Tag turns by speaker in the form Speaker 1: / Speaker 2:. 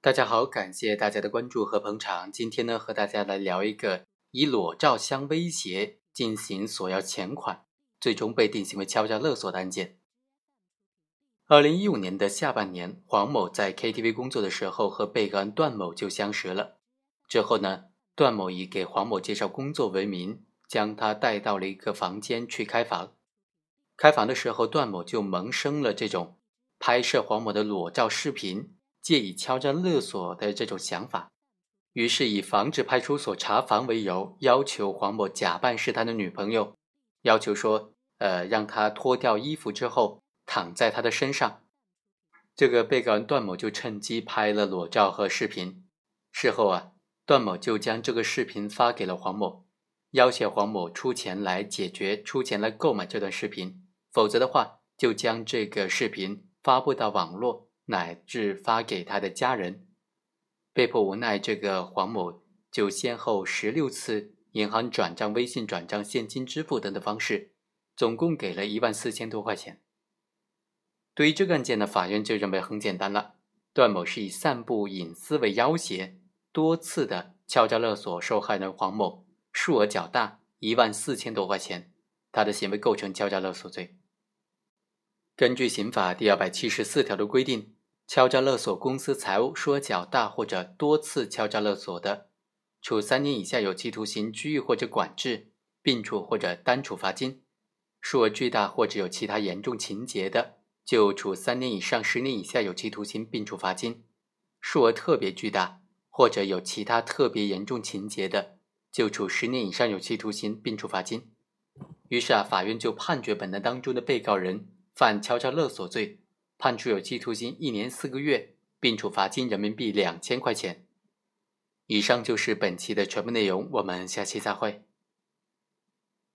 Speaker 1: 大家好，感谢大家的关注和捧场。今天呢，和大家来聊一个以裸照相威胁进行索要钱款，最终被定性为敲诈勒索的案件。二零一五年的下半年，黄某在 KTV 工作的时候，和被告人段某就相识了。之后呢，段某以给黄某介绍工作为名，将他带到了一个房间去开房。开房的时候，段某就萌生了这种拍摄黄某的裸照视频。借以敲诈勒索的这种想法，于是以防止派出所查房为由，要求黄某假扮是他的女朋友，要求说，呃，让他脱掉衣服之后躺在他的身上。这个被告人段某就趁机拍了裸照和视频。事后啊，段某就将这个视频发给了黄某，要挟黄某出钱来解决，出钱来购买这段视频，否则的话就将这个视频发布到网络。乃至发给他的家人，被迫无奈，这个黄某就先后十六次银行转账、微信转账、现金支付等的方式，总共给了一万四千多块钱。对于这个案件呢，法院就认为很简单了：段某是以散布隐私为要挟，多次的敲诈勒索受害人黄某，数额较大，一万四千多块钱，他的行为构成敲诈勒索罪。根据刑法第二百七十四条的规定。敲诈勒索公司财物数额较大或者多次敲诈勒索的，处三年以下有期徒刑、拘役或者管制，并处或者单处罚金；数额巨大或者有其他严重情节的，就处三年以上十年以下有期徒刑，并处罚金；数额特别巨大或者有其他特别严重情节的，就处十年以上有期徒刑，并处罚金。于是啊，法院就判决本案当中的被告人犯敲诈勒索罪。判处有期徒刑一年四个月，并处罚金人民币两千块钱。以上就是本期的全部内容，我们下期再会。